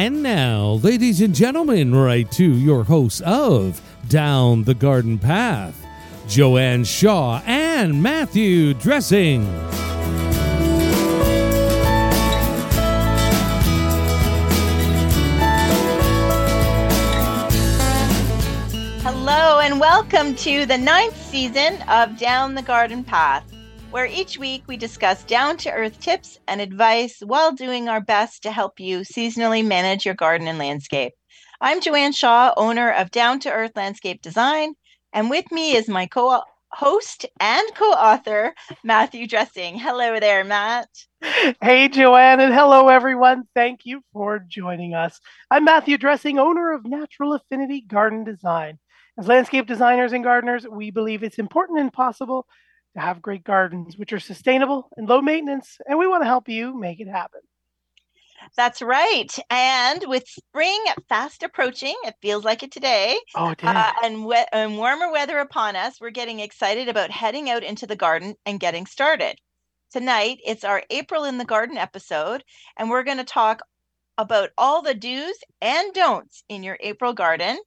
And now, ladies and gentlemen, right to your hosts of Down the Garden Path, Joanne Shaw and Matthew Dressing. Hello, and welcome to the ninth season of Down the Garden Path, where each week we discuss down to earth tips and advice while doing our best to help you seasonally manage your garden and landscape. I'm Joanne Shaw, owner of Down to Earth Landscape Design, and with me is my co host and co author, Matthew Dressing. Hello there, Matt. Hey, Joanne, and hello, everyone. Thank you for joining us. I'm Matthew Dressing, owner of Natural Affinity Garden Design. As landscape designers and gardeners, we believe it's important and possible to have great gardens, which are sustainable and low maintenance, and we want to help you make it happen. That's right. And with spring fast approaching, it feels like it today. Oh, it. Uh, and, we- and warmer weather upon us, we're getting excited about heading out into the garden and getting started. Tonight, it's our April in the Garden episode, and we're going to talk about all the do's and don'ts in your April garden.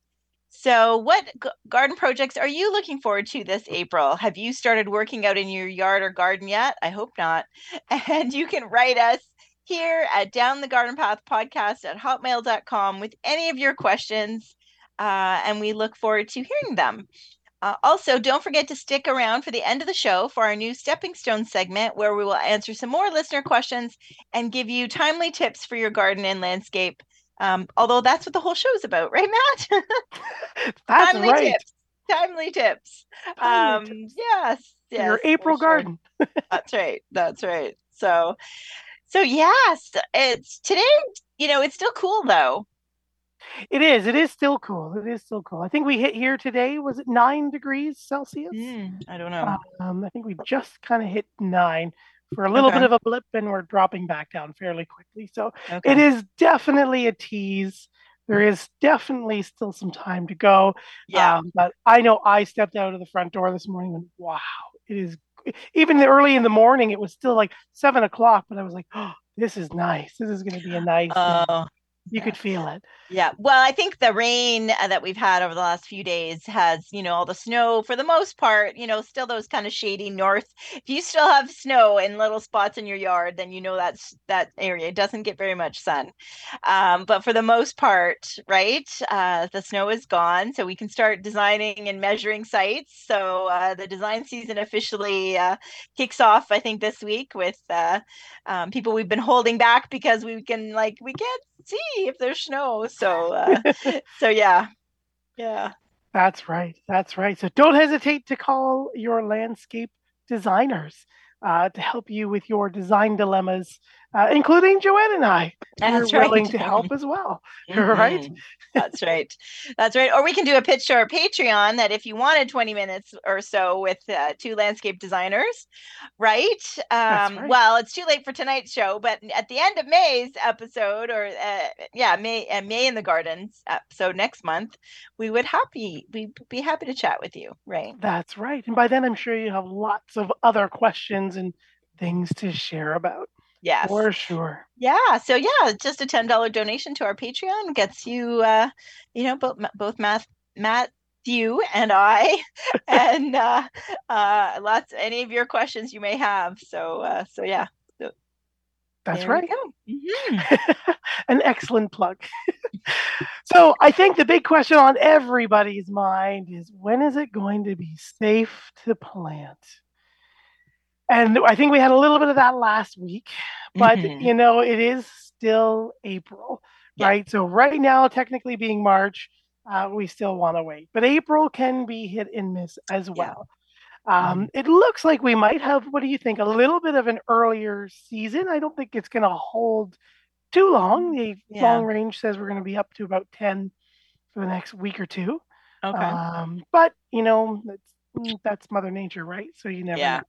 So, what g- garden projects are you looking forward to this April? Have you started working out in your yard or garden yet? I hope not. And you can write us here at Down the Garden Path podcast at hotmail.com with any of your questions. Uh, and we look forward to hearing them. Uh, also, don't forget to stick around for the end of the show for our new Stepping Stone segment where we will answer some more listener questions and give you timely tips for your garden and landscape. Um, although that's what the whole show is about, right, Matt? That's timely right. tips. Timely tips. Timely Um, tips. yes, yes. Your April sure. garden. That's right. That's right. So, so yes, it's today. You know, it's still cool though. It is. It is still cool. It is still cool. I think we hit here today. Was it nine degrees Celsius? I don't know. Um, I think we just kind of hit nine for a little Okay. bit of a blip, and we're dropping back down fairly quickly. So Okay. it is definitely a tease. There is definitely still some time to go. Yeah. Um, but I know I stepped out of the front door this morning and wow, it is even early in the morning, it was still like seven o'clock, but I was like, oh, this is nice. This is going to be a nice, day." You could feel it. yeah. Well, I think the rain uh, that we've had over the last few days has, you know, all the snow for the most part, you know, still those kind of shady north. If you still have snow in little spots in your yard, then you know that's that area doesn't get very much sun. Um, but for the most part, right, uh, the snow is gone, so we can start designing and measuring sites. So uh, the design season officially uh, kicks off, I think, this week with uh, um, people we've been holding back because we can, like, we can't see if there's snow. So, uh, so yeah, yeah, That's right. That's right. So don't hesitate to call your landscape designers uh, to help you with your design dilemmas, uh, including Joanne and I. that's We're right. willing to help as well. right? Mhm. That's right. That's right. Or we can do a pitch to our Patreon that if you wanted 20 minutes or so with uh, two landscape designers, right? Um, right. Well, it's too late for tonight's show, but at the end of May's episode, or uh, yeah, May uh, May in the Gardens episode next month, we would happy we'd be happy to chat with you, right? That's right. And by then, I'm sure you have lots of other questions and things to share about. Yes. For sure. Yeah, so yeah, just a ten dollar donation to our Patreon gets you, uh, you know, both both Matt, Matthew and I, and uh, uh, lots any of your questions you may have. So, uh, so yeah, That's right. Mhm. An excellent plug. so I think the big question on everybody's mind is when is it going to be safe to plant? And I think we had a little bit of that last week, but Mhm. you know, it is still April, Yeah. right? So right now, technically being March, uh, we still want to wait, but April can be hit and miss as Yeah. well. Um, it looks like we might have, what do you think, a little bit of an earlier season. I don't think it's going to hold too long. The Yeah. long range says we're going to be up to about 10 for the next week or two. Okay. Um, but, you know, that's, mm, that's Mother Nature, right? So you never yeah. know.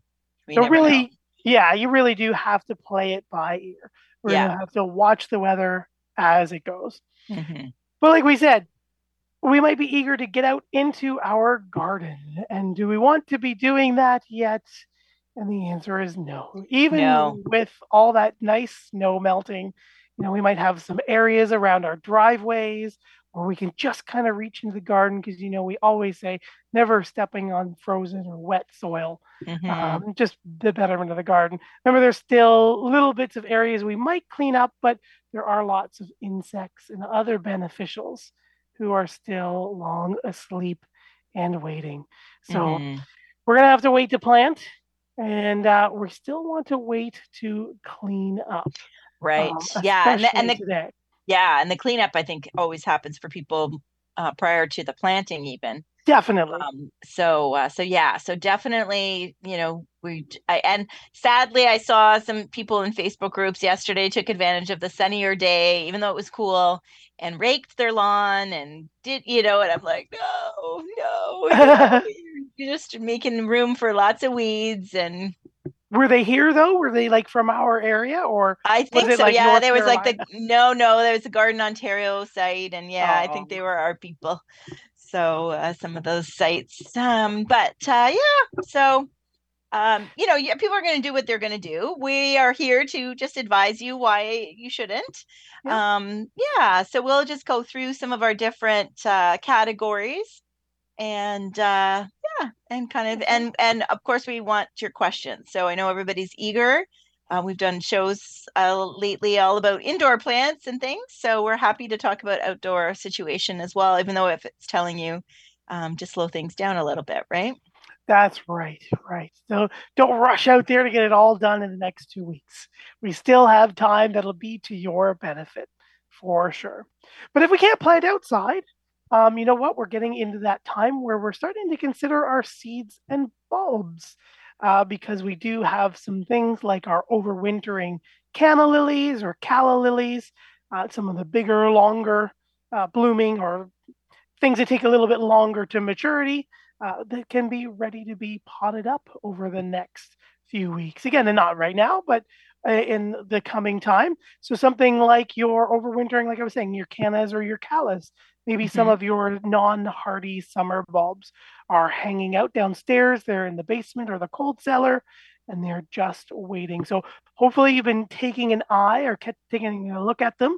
So never know. really, yeah, you really do have to play it by ear. We're Yeah. to have to watch the weather as it goes. Mhm. But like we said, we might be eager to get out into our garden. And do we want to be doing that yet? And the answer is no. Even No. with all that nice snow melting, You know, we might have some areas around our driveways where we can just kind of reach into the garden because you know we always say never stepping on frozen or wet soil mm-hmm. um, just the betterment of the garden remember there's still little bits of areas we might clean up but there are lots of insects and other beneficials who are still long asleep and waiting so mm-hmm. we're going to have to wait to plant and uh, we still want to wait to clean up right um, yeah and the, and the yeah, and the cleanup I think always happens for people uh, prior to the planting, even. Definitely. Um, so uh, so yeah, so definitely, you know, we I, and sadly I saw some people in Facebook groups yesterday took advantage of the sunnier day, even though it was cool, and raked their lawn and did you know, and I'm like, no, no, you know, you're just making room for lots of weeds and were they here though? Were they like from our area or? I think so. Like yeah, North there was Carolina? like the no, no. There was a Garden Ontario site, and yeah, oh. I think they oh. were our people. So uh, some of those sites, um, but uh, yeah. So um, you know, yeah, people are going to do what they're going to do. We are here to just advise you why you shouldn't. Yeah. Um, yeah. So we'll just go through some of our different uh, categories and uh and kind of and and of course we want your questions. So i know everybody's eager. Uh, we've done shows uh, lately all about indoor plants and things so we're happy to talk about outdoor situation as well even though if it's telling you um, to slow things down a little bit right? That's right right. So don't rush out there to get it all done in the next two weeks. We still have time that'll be to your benefit for sure. But if we can't plant outside um, you know what? We're getting into that time where we're starting to consider our seeds and bulbs uh, because we do have some things like our overwintering canna lilies or calla lilies, uh, some of the bigger, longer uh, blooming or things that take a little bit longer to maturity uh, that can be ready to be potted up over the next few weeks. Again, and not right now, but in the coming time. So something like your overwintering, like I was saying, your cannas or your callas Maybe mm-hmm. some of your non hardy summer bulbs are hanging out downstairs. They're in the basement or the cold cellar and they're just waiting. So hopefully you've been taking an eye or taking a look at them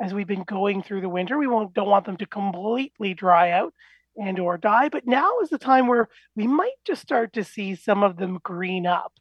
as we've been going through the winter. We won't, don't want them to completely dry out and or die, but now is the time where we might just start to see some of them green up.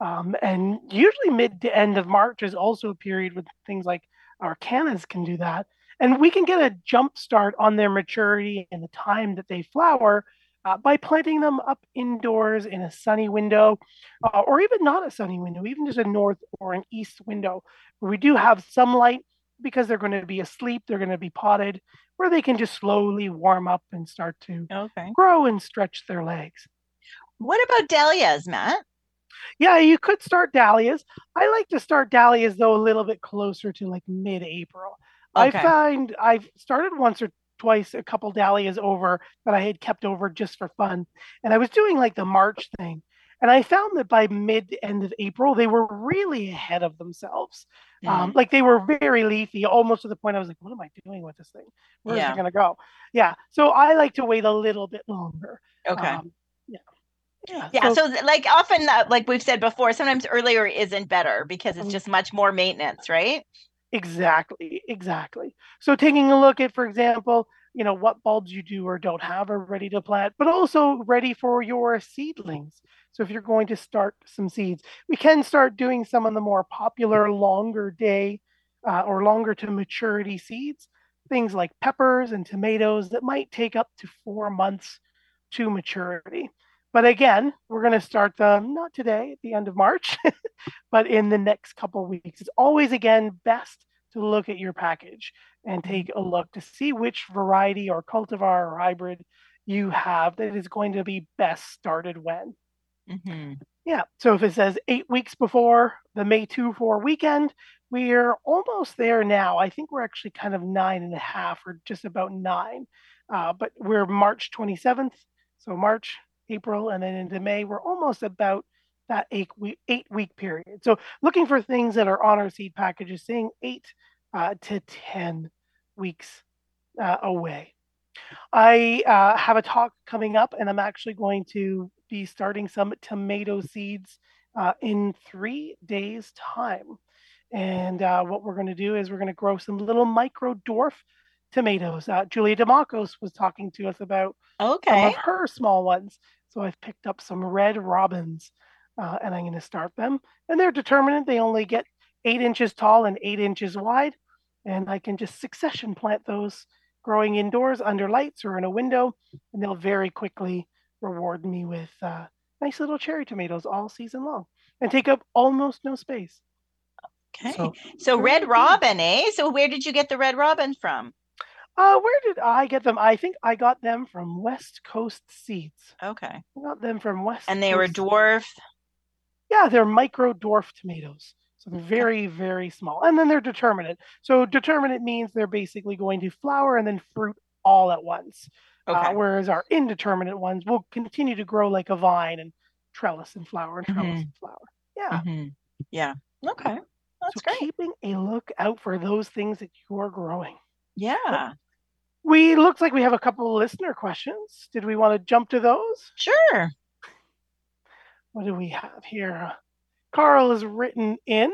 Um, and usually mid to end of March is also a period with things like our cannas can do that and we can get a jump start on their maturity and the time that they flower uh, by planting them up indoors in a sunny window, uh, or even not a sunny window, even just a north or an east window, where we do have some light because they're going to be asleep, they're going to be potted, where they can just slowly warm up and start to okay. grow and stretch their legs. What about dahlias, Matt? Yeah, you could start dahlias. I like to start dahlias though a little bit closer to like mid-April. Okay. I find I've started once or twice a couple dahlias over that I had kept over just for fun. And I was doing like the March thing. And I found that by mid end of April, they were really ahead of themselves. Um, mm-hmm. Um, like they were very leafy, almost to the point I was like, what am I doing with this thing? Where's yeah. it going to go? Yeah. So I like to wait a little bit longer. Okay. Um, yeah. Yeah. so, so, like often, uh, like we've said before, sometimes earlier isn't better because it's mm-hmm. just much more maintenance, right? Exactly, exactly. So taking a look at, for example, you know, what bulbs you do or don't have are ready to plant, but also ready for your seedlings. So if you're going to start some seeds, we can start doing some of the more popular longer day uh, or longer to maturity seeds, things like peppers and tomatoes that might take up to four months to maturity. But again, we're going to start them not today at the end of March, but in the next couple weeks. It's always, again, best to look at your package and take a look to see which variety or cultivar or hybrid you have that is going to be best started when. Mm-hmm. Yeah. So if it says eight weeks before the May 2 4 weekend, we're almost there now. I think we're actually kind of nine and a half or just about nine. Uh, but we're March 27th. So March April, and then into May, we're almost about that eight week eight week period. So looking for things that are on our seed packages, saying eight uh, to ten weeks uh, away. I uh, have a talk coming up, and I'm actually going to be starting some tomato seeds uh, in three days' time. And uh, what we're going to do is we're going to grow some little micro dwarf tomatoes. Uh, Julia Demakos was talking to us about Okay. some of her small ones. So I've picked up some red robins uh, and I'm going to start them. And they're determinate. They only get eight inches tall and eight inches wide. And I can just succession plant those growing indoors under lights or in a window. And they'll very quickly reward me with uh, nice little cherry tomatoes all season long and take up almost no space. Okay. So, So red robin, eh? So where did you get the red robin from? Uh, where did I get them? I think I got them from West Coast Seeds. Okay. I got them from West And they were Coast dwarf. Yeah, they're micro dwarf tomatoes. So they're very, very small. And then they're determinate. So determinate means they're basically going to flower and then fruit all at once. Okay. Uh, whereas our indeterminate ones will continue to grow like a vine and trellis and flower and trellis Mhm. and flower. Yeah. Mhm. Yeah. Okay. That's so great. keeping a look out for those things that you are growing. Yeah. We looks like we have a couple of listener questions. Did we want to jump to those? Sure. what do we have here? Carl has written in.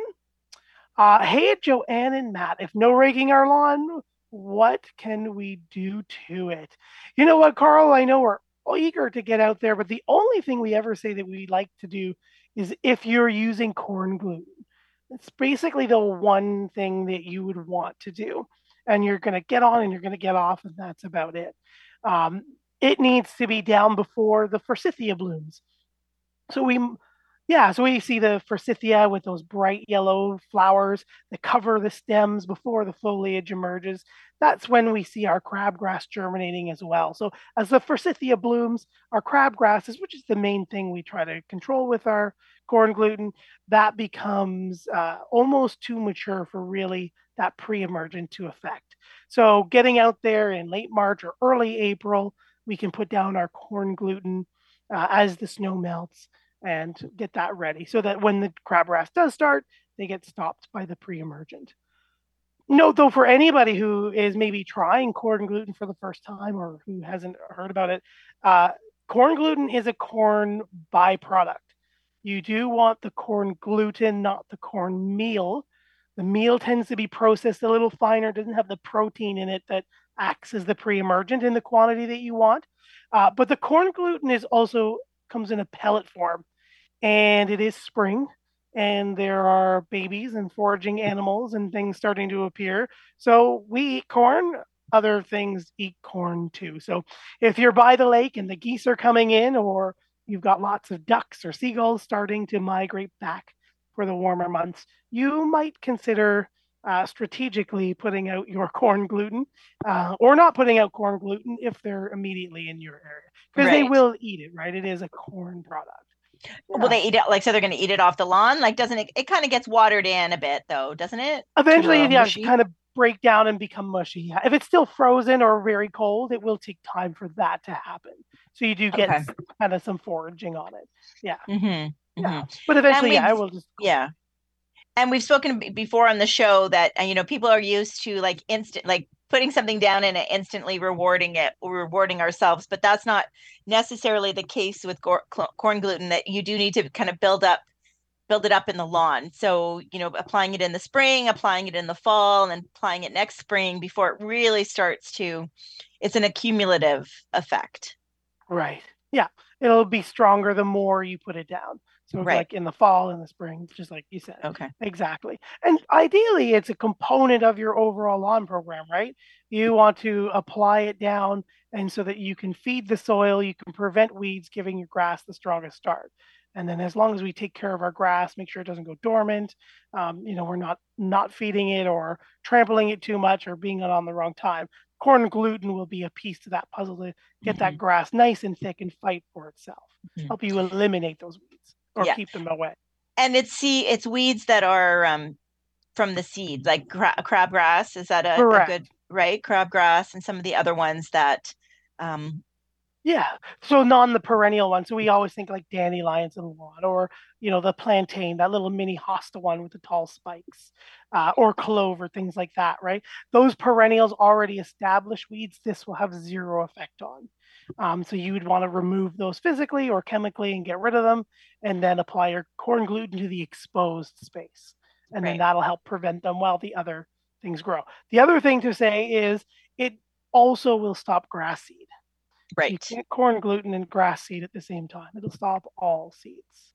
Uh, hey, Joanne and Matt, if no raking our lawn, what can we do to it? You know what, Carl? I know we're eager to get out there, but the only thing we ever say that we like to do is if you're using corn gluten. It's basically the one thing that you would want to do. And you're going to get on and you're going to get off, and that's about it. Um, it needs to be down before the forsythia blooms. So we, yeah, so we see the forsythia with those bright yellow flowers that cover the stems before the foliage emerges. That's when we see our crabgrass germinating as well. So as the forsythia blooms, our crabgrasses, which is the main thing we try to control with our corn gluten, that becomes uh, almost too mature for really that pre-emergent to affect. So getting out there in late March or early April, we can put down our corn gluten uh, as the snow melts and get that ready so that when the crabgrass does start, they get stopped by the pre-emergent. Note though, for anybody who is maybe trying corn gluten for the first time or who hasn't heard about it, uh, corn gluten is a corn byproduct. You do want the corn gluten, not the corn meal. The meal tends to be processed a little finer, doesn't have the protein in it that acts as the pre-emergent in the quantity that you want. Uh, but the corn gluten is also comes in a pellet form, and it is spring, and there are babies and foraging animals and things starting to appear. So we eat corn. Other things eat corn too. So if you're by the lake and the geese are coming in, or you've got lots of ducks or seagulls starting to migrate back for the warmer months, you might consider uh, strategically putting out your corn gluten uh, or not putting out corn gluten if they're immediately in your area because they will eat it, right? It is a corn product. Will they eat it like so they're going to eat it off the lawn? Like doesn't it it kind of gets watered in a bit though, doesn't it? Eventually, yeah, mushy? kind of break down and become mushy. If it's still frozen or very cold, it will take time for that to happen. So you do get Okay. kind of some foraging on it. Mhm. Yeah. But eventually, yeah, I will just Yeah. And we've spoken before on the show that uh, you know people are used to like instant like putting something down and it instantly rewarding it rewarding ourselves but that's not necessarily the case with corn gluten that you do need to kind of build up build it up in the lawn so you know applying it in the spring applying it in the fall and then applying it next spring before it really starts to it's an accumulative effect Right. Yeah. It'll be stronger the more you put it down. So Right. like in the fall and the spring, just like you said. okay Exactly. And ideally it's a component of your overall lawn program, right? You want to apply it down and so that you can feed the soil, you can prevent weeds giving your grass the strongest start. And then as long as we take care of our grass, make sure it doesn't go dormant, um, you know, we're not not feeding it or trampling it too much or being it on the wrong time. Corn gluten will be a piece to that puzzle to get that grass nice and thick and fight for itself. Mhm. Help you eliminate those weeds or Yeah. keep them away. and it's see it's weeds that are um from the seed like cra- crabgrass is that a, a good right crabgrass and some of the other ones that um Yeah. So non the perennial one. So we always think like dandelions in the lawn or, you know, the plantain, that little mini hosta one with the tall spikes, uh, or clover, things like that, right? Those perennials already established weeds, this will have zero effect on. Um, so you would want to remove those physically or chemically and get rid of them and then apply your corn gluten to the exposed space. and Right. then that'll help prevent them while the other things grow. The other thing to say is it also will stop grass seed. So You Right. can't corn gluten and grass seed at the same time. It'll stop all seeds.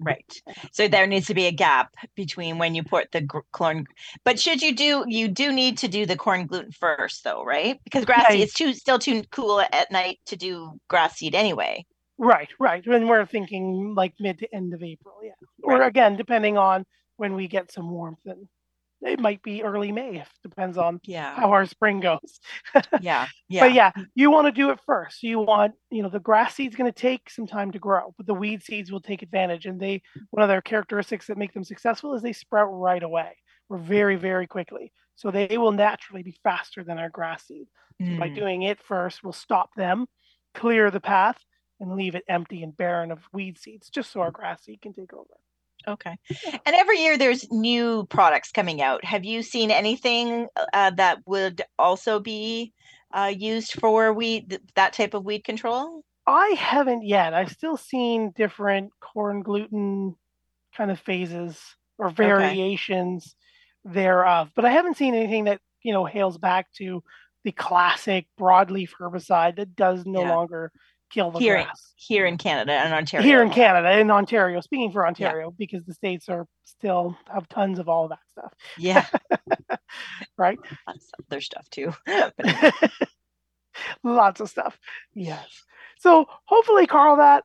Right. So there needs to be a gap between when you put the gr- corn. But should you do, you do need to do the corn gluten first, though, right? Because grass seed, it's too still too cool at night to do grass seed anyway. Right, right. When we're thinking like mid to end of April, yeah. Or again, depending on when we get some warmth, and it might be early May. If depends on Yeah. how our spring goes. Yeah. Yeah. But yeah, you want to do it first. You want, you know, the grass seed's going to take some time to grow, but the weed seeds will take advantage. And they, one of their characteristics that make them successful is they sprout right away or very, very quickly. So they will naturally be faster than our grass seed. So by Mm, doing it first, we'll stop them, clear the path, and leave it empty and barren of weed seeds, just so our grass seed can take over. Okay. And every year there's new products coming out. Have you seen anything uh, that would also be uh, used for weed, th- that type of weed control? I haven't yet. I've still seen different corn gluten kind of phases or variations thereof, but I haven't seen anything that, you know, hails back to the classic broadleaf herbicide that does no Yeah. longer kill the Here- grass. Here in Canada and Ontario. Here in Canada, in Ontario, speaking for Ontario, because the states are still have tons of all that stuff, Yeah. right? Lots of other stuff too. Lots of stuff. Yes. So hopefully, Carl, that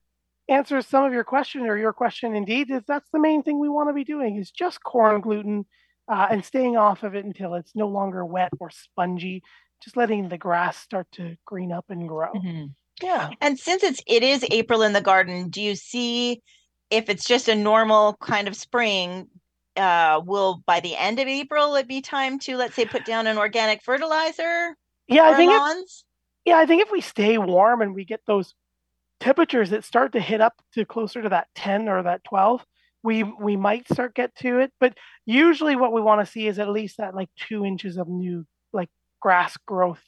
answers some of your question or your question indeed. Is that's the main thing we want to be doing is just corn gluten uh, and staying off of it until it's no longer wet or spongy. Just letting the grass start to green up and grow. Mhm. Yeah. And since it's it is April in the garden, do you see if it's just a normal kind of spring, uh, will by the end of April it be time to let's say put down an organic fertilizer Yeah, I think if, yeah, I think if we stay warm and we get those temperatures that start to hit up to closer to that 10 or that 12, we we might start get to it. But usually what we want to see is at least that like two inches of new like grass growth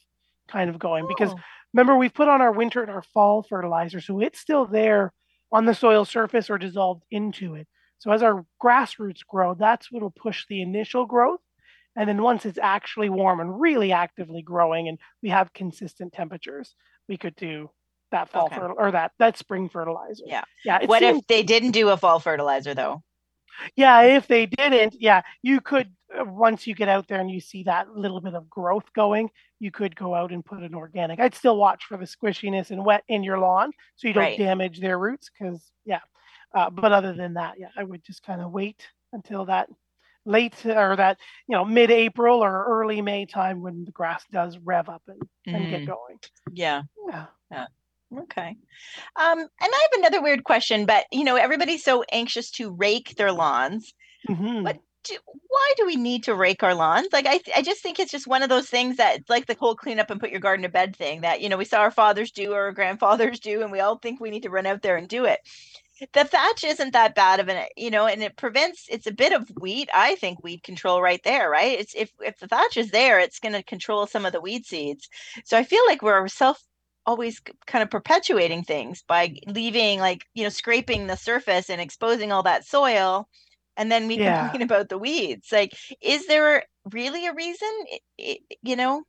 kind of going because Oh, remember we've put on our winter and our fall fertilizer so it's still there on the soil surface or dissolved into it so as our grassroots grow that's what will push the initial growth and then once it's actually warm and really actively growing and we have consistent temperatures we could do that fall Okay. fertil- or that that spring fertilizer Yeah. yeah what seems- if they didn't do a fall fertilizer though? yeah, if they didn't, yeah, you could uh, once you get out there and you see that little bit of growth going, you could go out and put an organic. I'd still watch for the squishiness and wet in your lawn so you don't Right. damage their roots because yeah. Uh, but other than that, yeah, I would just kind of wait until that late or that you know mid-April or early May time when the grass does rev up and, and get Mm, going. yeah. Yeah. Okay. Um, and I have another weird question, but you know, everybody's so anxious to rake their lawns. Mhm. What do, why do we need to rake our lawns? Like I, I just think it's just one of those things that like the whole clean up and put your garden to bed thing that you know we saw our fathers do or our grandfathers do, and we all think we need to run out there and do it. The thatch isn't that bad of an, you know, and it prevents. It's a bit of weed, I think, weed control right there, right? It's if if the thatch is there, it's going to control some of the weed seeds. So I feel like we're self always kind of perpetuating things by leaving like you know scraping the surface and exposing all that soil and then we Yeah. complain about the weeds like is there really a reason? I- I- you know?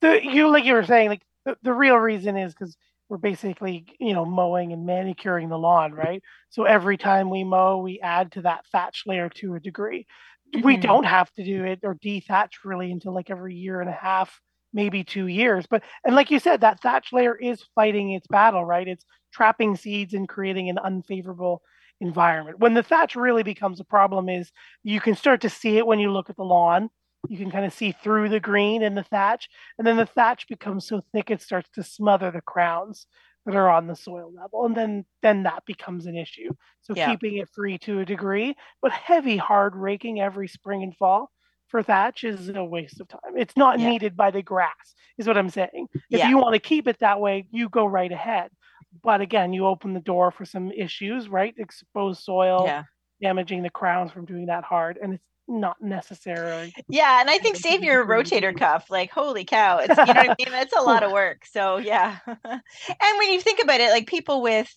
The you like you were saying like the, the real reason is because we're basically you know mowing and manicuring the lawn right? So every time we mow we add to that thatch layer to a degree. We Mhm. don't have to do it or dethatch really until like every year and a half maybe two years but and like you said that thatch layer is fighting its battle right? It's trapping seeds and creating an unfavorable environment when the thatch really becomes a problem is you can start to see it when you look at the lawn you can kind of see through the green in the thatch and then the thatch becomes so thick it starts to smother the crowns that are on the soil level and then then that becomes an issue so Yeah. keeping it free to a degree but heavy hard raking every spring and fall for thatch is a waste of time it's not Yeah. needed by the grass is what i'm saying if Yeah. you want to keep it that way you go right ahead but again you open the door for some issues right? Exposed soil yeah. damaging the crowns from doing that hard and it's not necessary yeah and i think think save your rotator cuff like holy cow it's you know what i mean? It's a lot of work so yeah. And when you think about it like people with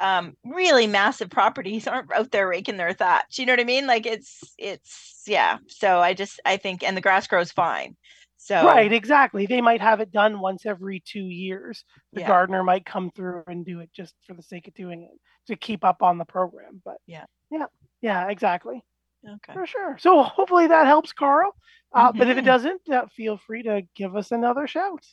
um really massive properties aren't out there raking their thatch you know what i mean? Like it's it's Yeah. So I just I think and the grass grows fine. So Right, exactly. They might have it done once every two years. The Yeah. gardener might come through and do it just for the sake of doing it to keep up on the program. But Yeah. yeah, yeah, exactly. Okay. For sure. So hopefully that helps, Carl. Uh, But if it doesn't, uh, feel free to give us another shout.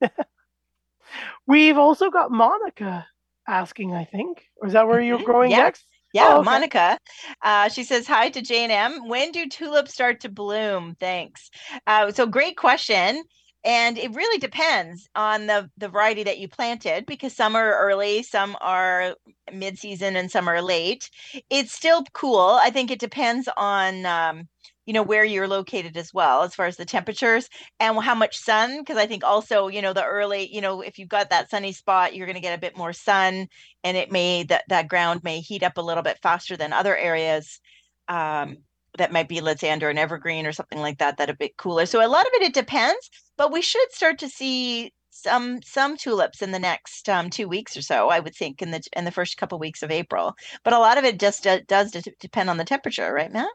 We've also got Monica asking, I think. Or is that where you're going Yeah. next? Yeah, Oh, okay. Monica. Uh, she says hi to J and M. When do tulips start to bloom? Thanks. Uh, so great question. And it really depends on the the variety that you planted because some are early, some are mid-season, and some are late. It's still cool. I think it depends on um, you know where you're located as well as far as the temperatures and how much sun because i think also you know the early you know if you've got that sunny spot you're going to get a bit more sun and it may that that ground may heat up a little bit faster than other areas um, that might be let's say under an evergreen or something like that that a bit cooler. So a lot of it it depends but we should start to see some some tulips in the next um, two weeks or so i would think in the in the first couple weeks of april. But a lot of it just uh, does de- depend on the temperature right matt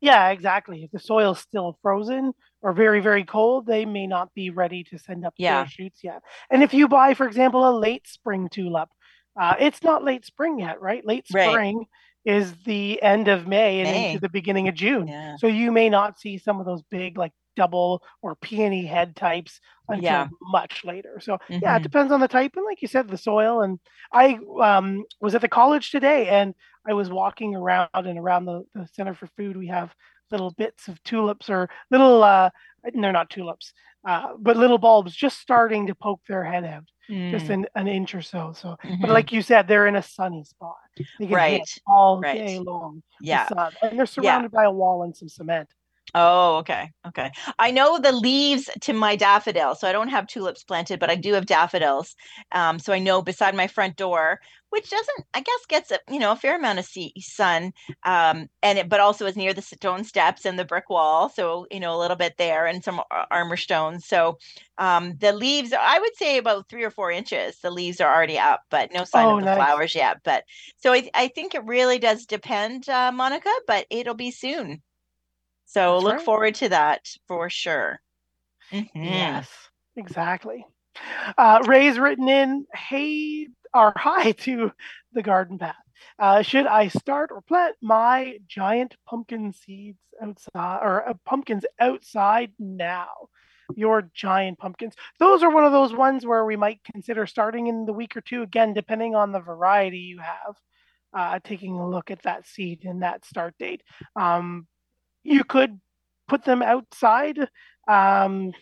Yeah, exactly. If the soil's still frozen or very, very cold, they may not be ready to send up Yeah. their shoots yet. And if you buy, for example, a late spring tulip, uh, it's not late spring yet, right? Late Right. spring is the end of May and May. into the beginning of June. yeah So you may not see some of those big, like double or peony head types until Yeah. much later. So yeah, it Mhm. depends on the type and, like you said, the soil. And I um, was at the college today, and I was walking around and around the, the Center for Food. We have little bits of tulips or little, uh, they're not tulips, uh, but little bulbs just starting to poke their head out, just Mm, an, an inch or so. So, mhm. but like you said, they're in a sunny spot. They can Right, all right. day long. yeah and they're surrounded by a wall and some cement. Oh, okay. Okay. I know the leaves to my daffodil. So I don't have tulips planted, but I do have daffodils. Um, so I know beside my front door, which doesn't, I guess, gets a, you know, a fair amount of sea, sun. Um, and it, but also is near the stone steps and the brick wall. So, you know, a little bit there and some armor stones. So um, the leaves, I would say about three or four inches, the leaves are already up, but no sign Oh, of the nice. flowers yet. But so I, I think it really does depend, uh, Monica, but it'll be soon. So That's look right. forward to that for sure. Mhm. Yes, exactly. Uh, Ray's written in, hey, or hi to the garden path. Uh, should I start or plant my giant pumpkin seeds outside or uh, pumpkins outside now? Your giant pumpkins. Those are one of those ones where we might consider starting in the week or two, again, depending on the variety you have, uh, taking a look at that seed and that start date. Um, you could put them outside. Um,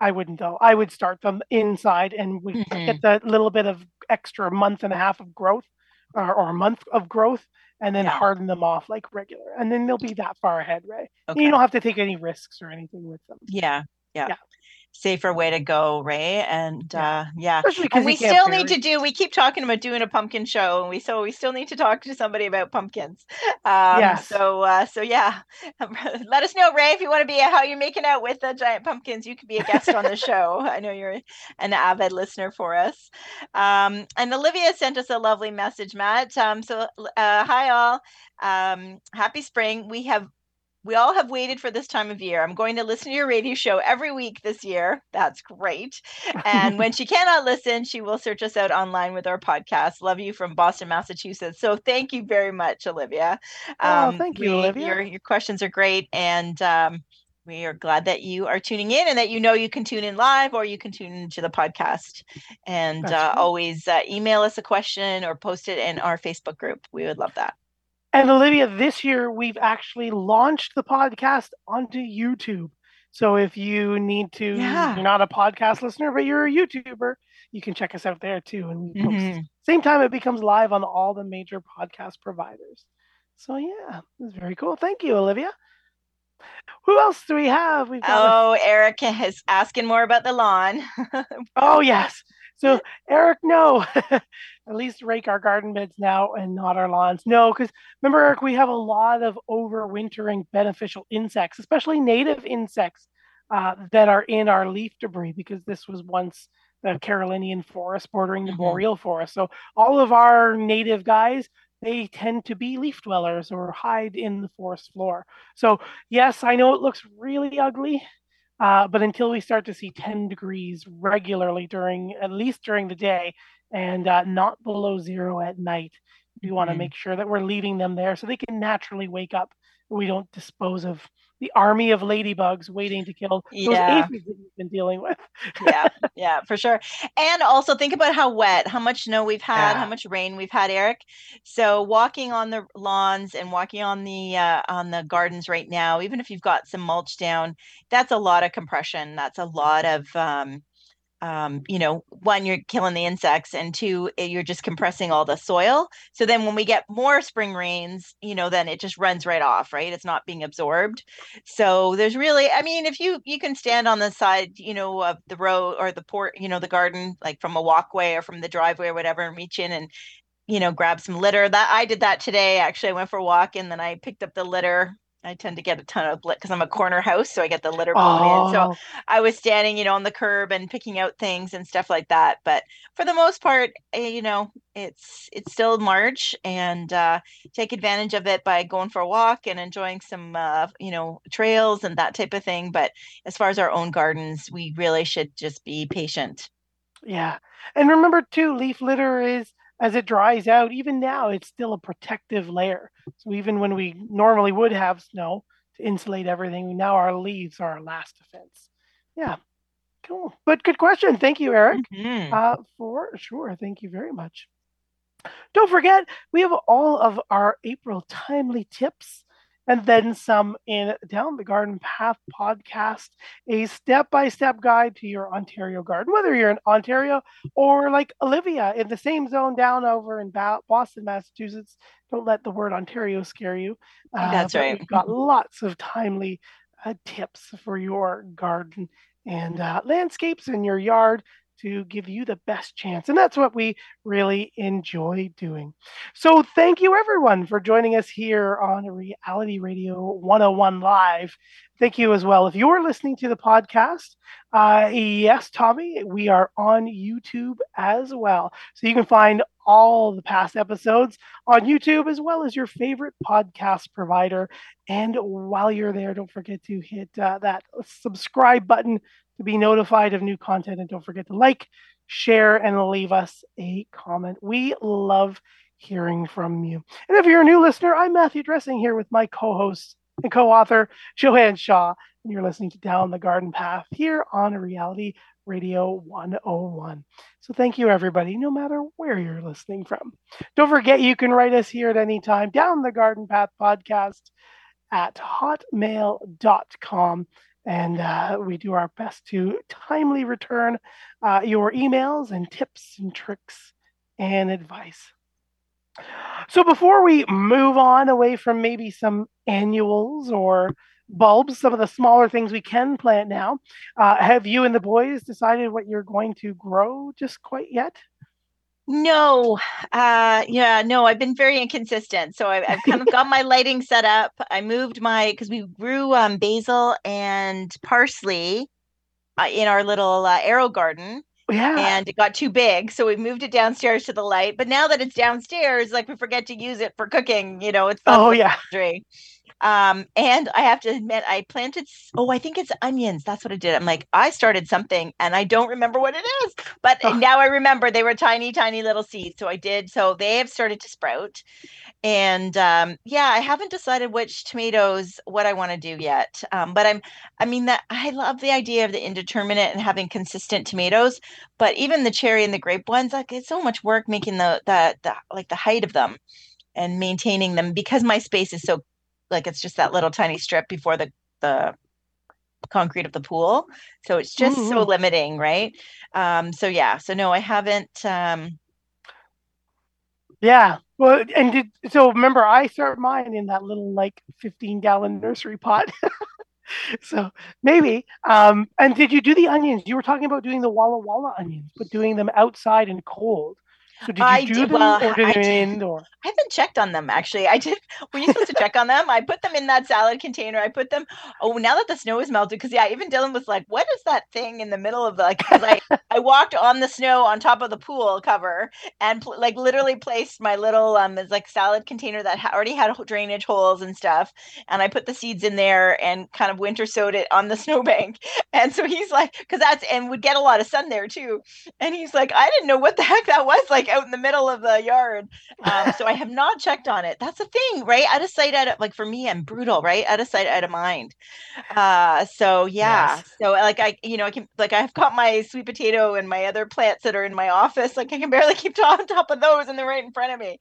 I wouldn't though. I would start them inside and we Mhm. get that little bit of extra month and a half of growth or, or a month of growth and then Yeah. harden them off like regular. And then they'll be that far ahead. And Okay. You don't have to take any risks or anything with them. Yeah, yeah. Yeah. Safer way to go, Ray. And Yeah. uh yeah. And we still need to do we keep talking about doing a pumpkin show and we so we still need to talk to somebody about pumpkins. Um Yes. so uh so yeah. Let us know, Ray, if you want to be how you're making out with the giant pumpkins. You could be a guest on the show. I know you're an avid listener for us. Um and Olivia sent us a lovely message, Matt. Um so uh hi all. Um happy spring. We have we all have waited for this time of year. I'm going to listen to your radio show every week this year. That's great. And when she cannot listen, she will search us out online with our podcast. Love you from Boston, Massachusetts. So thank you very much, Olivia. Oh, thank you, we- Olivia. Your, your questions are great. And um, we are glad that you are tuning in and that you know you can tune in live or you can tune into the podcast. And uh, always uh, email us a question or post it in our Facebook group. We would love that. And Olivia, this year we've actually launched the podcast onto YouTube. So if you need to, Yeah. you're not a podcast listener, but you're a YouTuber, you can check us out there too. And we post Mhm. same time it becomes live on all the major podcast providers. So yeah, it's very cool. Thank you, Olivia. Who else do we have? We've got a- Oh, Eric is asking more about the lawn. oh yes. So Eric, no. At least rake our garden beds now and not our lawns. No, because remember, Eric, we have a lot of overwintering beneficial insects, especially native insects uh, that are in our leaf debris, because this was once the Carolinian forest bordering the Mhm. boreal forest. So all of our native guys they tend to be leaf dwellers or hide in the forest floor. So, yes, I know it looks really ugly, uh, but until we start to see 10 degrees regularly during, at least during the day, and uh, not below zero at night, we want to Mhm. make sure that we're leaving them there so they can naturally wake up. We don't dispose of the army of ladybugs waiting to kill those Yeah. aphids that we've been dealing with. yeah, yeah, for sure. And also think about how wet, how much snow we've had, Yeah. how much rain we've had, Eric. So walking on the lawns and walking on the uh, on the gardens right now, even if you've got some mulch down, that's a lot of compression. That's a lot of um, um, you know, one, you're killing the insects, and two, eh, you're just compressing all the soil. So then when we get more spring rains, you know, then it just runs right off, right? It's not being absorbed. So there's really, I mean, if you you can stand on the side, you know, of the road or the port, you know, the garden, like from a walkway or from the driveway or whatever, and reach in and you know, grab some litter. That I did that today. Actually, I went for a walk and then I picked up the litter. I tend to get a ton of because I'm a corner house, so I get the litter blown in. So Oh, I was standing, you know, on the curb and picking out things and stuff like that. But for the most part, eh, you know, it's it's still March, and uh, take advantage of it by going for a walk and enjoying some, uh, you know, trails and that type of thing. But as far as our own gardens, we really should just be patient. Yeah. And remember too, leaf litter is as it dries out, even now it's still a protective layer. So even when we normally would have snow to insulate everything, now our leaves are our last defense. Yeah. Cool. But good question. Thank you, Eric. Mhm. Uh, for sure. Thank you very much. Don't forget, we have all of our April timely tips and then some in Down the Garden Path podcast, a step by step guide to your Ontario garden, whether you're in Ontario or like Olivia in the same zone down over in Ba- Boston, Massachusetts. Don't let the word Ontario scare you. Uh, That's right. We've got lots of timely uh, tips for your garden and uh, landscapes in your yard to give you the best chance. And that's what we really enjoy doing. So thank you everyone for joining us here on Reality Radio 101 Live. Thank you as well. If you're listening to the podcast, uh, yes, Tommy, we are on YouTube as well. So you can find all the past episodes on YouTube as well as your favorite podcast provider. And while you're there, don't forget to hit uh, that subscribe button to be notified of new content. And don't forget to like, share, and leave us a comment. We love hearing from you. And if you're a new listener, I'm Matthew Dressing here with my co host and co author, Joanne Shaw. And you're listening to Down the Garden Path here on Reality Radio 101. So thank you, everybody, no matter where you're listening from. Don't forget, you can write us here at any time, Down the Garden Path podcast at hotmail.com. And uh, we do our best to timely return uh, your emails and tips and tricks and advice. So before we move on away from maybe some annuals or bulbs, some of the smaller things we can plant now, uh, have you and the boys decided what you're going to grow just quite yet? No, uh, yeah, no, I've been very inconsistent. So I've, I've kind of got my lighting set up. I moved my, because we grew um, basil and parsley uh, in our little uh, AeroGarden Yeah. and it got too big. So we moved it downstairs to the light. But now that it's downstairs, like we forget to use it for cooking, you know, it's oh, yeah. laundry. Um, and I have to admit, I planted, oh, I think it's onions. That's what I did. I'm like, I started something and I don't remember what it is, but Oh. now I remember they were tiny, tiny little seeds. So I did. So they have started to sprout. And um, yeah, I haven't decided which tomatoes, what I want to do yet. Um, but I'm, I mean, that I love the idea of the indeterminate and having consistent tomatoes. But even the cherry and the grape ones, like it's so much work making the, the, the like the height of them and maintaining them because my space is so like it's just that little tiny strip before the the concrete of the pool so it's just so Mhm. limiting right um so yeah so no i haven't um Yeah. Well, and did, so remember, I start mine in that little like 15 gallon nursery pot. so maybe. Um, and did you do the onions? You were talking about doing the Walla Walla onions, but doing them outside and cold. So did you I do did- them well, or did I did- indoor? I haven't checked on them actually. I did. Were you supposed to check on them? I put them in that salad container. I put them. Oh, now that the snow is melted, because yeah, even Dylan was like, "What is that thing in the middle of the like?" Because I I walked on the snow on top of the pool cover and pl- like literally placed my little um it's like salad container that ha- already had drainage holes and stuff, and I put the seeds in there and kind of winter sowed it on the snowbank. And so he's like, because that's and would get a lot of sun there too. And he's like, I didn't know what the heck that was like out in the middle of the yard. Um, so I have not checked on it. That's a thing, right? Out of sight, out of like for me, I'm brutal, right? Out of sight, out of mind. Uh, so yeah. Yes. So like I, you know, I can like I've got my sweet potato and my other plants that are in my office. Like I can barely keep on top of those, and they're right in front of me.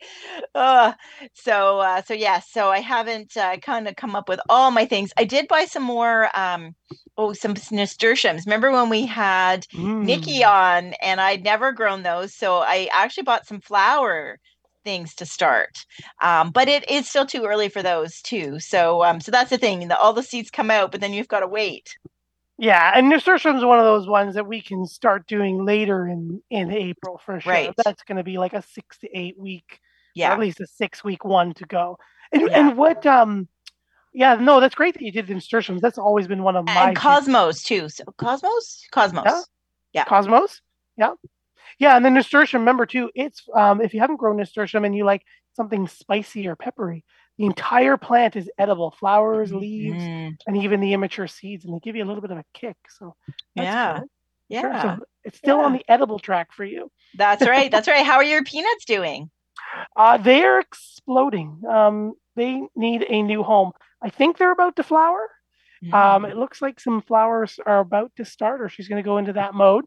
Uh, so uh, so yeah. So I haven't uh, kind of come up with all my things. I did buy some more. Um, oh, some nasturtiums. Remember when we had mm. Nikki on, and I'd never grown those, so I actually bought some flower things to start. Um, but it is still too early for those too. So um, so that's the thing. The, all the seeds come out, but then you've got to wait. Yeah, and nasturtium is one of those ones that we can start doing later in in April for sure. Right. That's going to be like a six to eight week, yeah, at least a six week one to go. And yeah. and what um, yeah, no, that's great that you did the nasturtiums. That's always been one of my and cosmos too. So cosmos, cosmos, yeah, yeah. cosmos, yeah. Yeah, and then nasturtium, remember too, it's um, if you haven't grown nasturtium and you like something spicy or peppery, the entire plant is edible flowers leaves mm-hmm. and even the immature seeds and they give you a little bit of a kick so yeah good. yeah sure. so it's still yeah. on the edible track for you that's right that's right how are your peanuts doing uh, they're exploding um, they need a new home i think they're about to flower mm. um, it looks like some flowers are about to start or she's going to go into that mode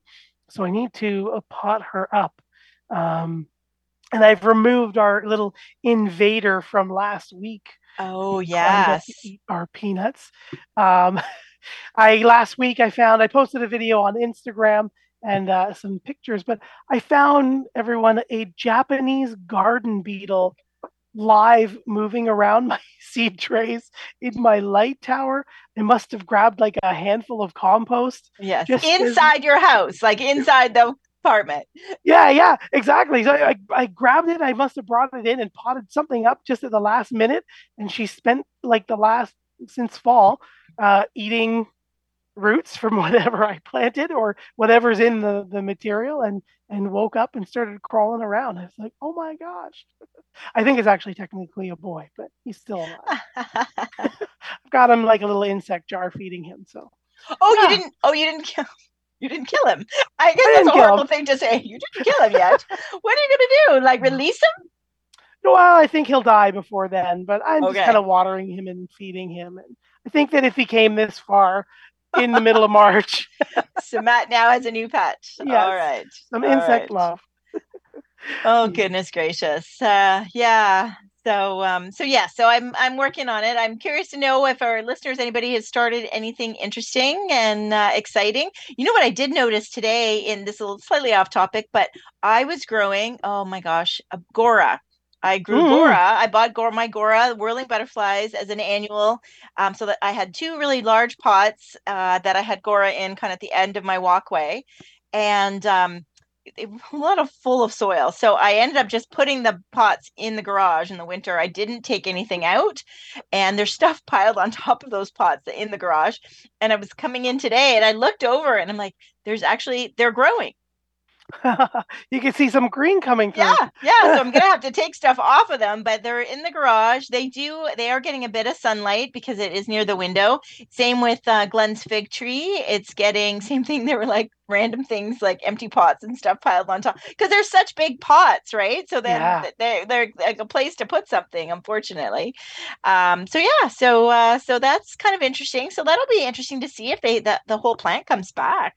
so i need to uh, pot her up um, and I've removed our little invader from last week. Oh yes, our peanuts. Um, I last week I found I posted a video on Instagram and uh, some pictures, but I found everyone a Japanese garden beetle live moving around my seed trays in my light tower. I must have grabbed like a handful of compost. Yes, inside as... your house, like inside the apartment. Yeah, yeah, exactly. So I, I grabbed it. I must have brought it in and potted something up just at the last minute. And she spent like the last since fall uh, eating roots from whatever I planted or whatever's in the, the material and and woke up and started crawling around. I was like, oh my gosh. I think it's actually technically a boy, but he's still alive. I've got him like a little insect jar feeding him. So Oh, yeah. you ah. didn't oh you didn't kill you didn't kill him. I guess I that's a horrible thing to say. You didn't kill him yet. what are you gonna do? Like release him? Well, I think he'll die before then, but I'm okay. just kind of watering him and feeding him. And I think that if he came this far in the middle of March, so Matt now has a new pet. Yes, All right, some All insect right. love. oh goodness gracious! Uh, yeah, so um so yeah so i'm i'm working on it i'm curious to know if our listeners anybody has started anything interesting and uh, exciting you know what i did notice today in this little slightly off topic but i was growing oh my gosh a Gaura I grew mm. Gaura. I bought Gaura, my Gaura whirling butterflies as an annual, um, so that I had two really large pots uh, that I had Gaura in, kind of at the end of my walkway, and um, a lot of full of soil. So I ended up just putting the pots in the garage in the winter. I didn't take anything out, and there's stuff piled on top of those pots in the garage. And I was coming in today, and I looked over, and I'm like, "There's actually they're growing." you can see some green coming through. Yeah, yeah. So I'm gonna have to take stuff off of them, but they're in the garage. They do. They are getting a bit of sunlight because it is near the window. Same with uh, Glenn's fig tree. It's getting same thing. They were like random things like empty pots and stuff piled on top because they're such big pots, right? So then yeah. they're they're like a place to put something. Unfortunately, um. So yeah. So uh. So that's kind of interesting. So that'll be interesting to see if they that the whole plant comes back.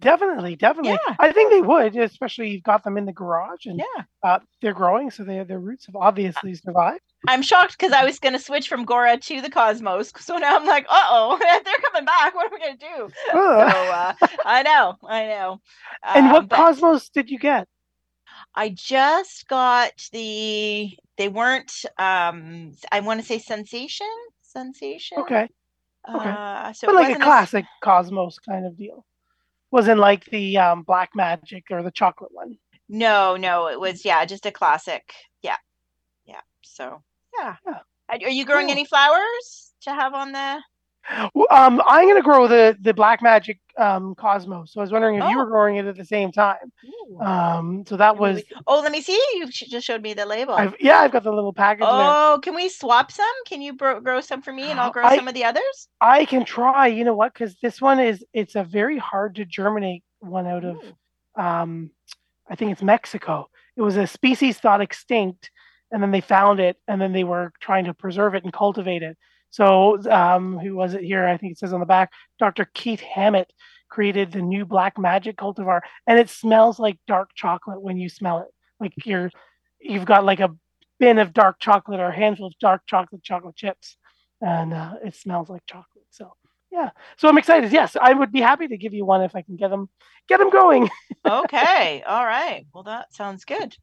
Definitely, definitely. Yeah. I think they would, especially you've got them in the garage and yeah. uh, they're growing, so they, their roots have obviously survived. I'm shocked because I was going to switch from Gaura to the Cosmos, so now I'm like, uh oh, they're coming back. What are we going to do? So uh, I know, I know. And what um, Cosmos did you get? I just got the. They weren't. um I want to say sensation, sensation. Okay. Okay. Uh, so but like a classic a... Cosmos kind of deal wasn't like the um, black magic or the chocolate one. No, no, it was yeah, just a classic. Yeah, yeah. So yeah. yeah. Are you growing cool. any flowers to have on the? Um, I'm going to grow the the Black Magic um, Cosmos. So I was wondering if you Oh. were growing it at the same time. Um, so that was, Oh, let me see. You just showed me the label. I've, yeah, I've got the little package there. Oh, can we swap some? Can you bro- grow some for me and I'll grow I- some of the others? I can try. You know what? Because this one is it's a very hard to germinate one out of. Um, I think it's Mexico. It was a species thought extinct, and then they found it, and then they were trying to preserve it and cultivate it. So, um, who was it here? I think it says on the back, Dr. Keith Hammett created the new Black Magic cultivar, and it smells like dark chocolate when you smell it. Like you're, you've got like a bin of dark chocolate or a handful of dark chocolate chocolate chips, and uh, it smells like chocolate. So, yeah. So I'm excited. Yes, I would be happy to give you one if I can get them, get them going. Okay. All right. Well, that sounds good.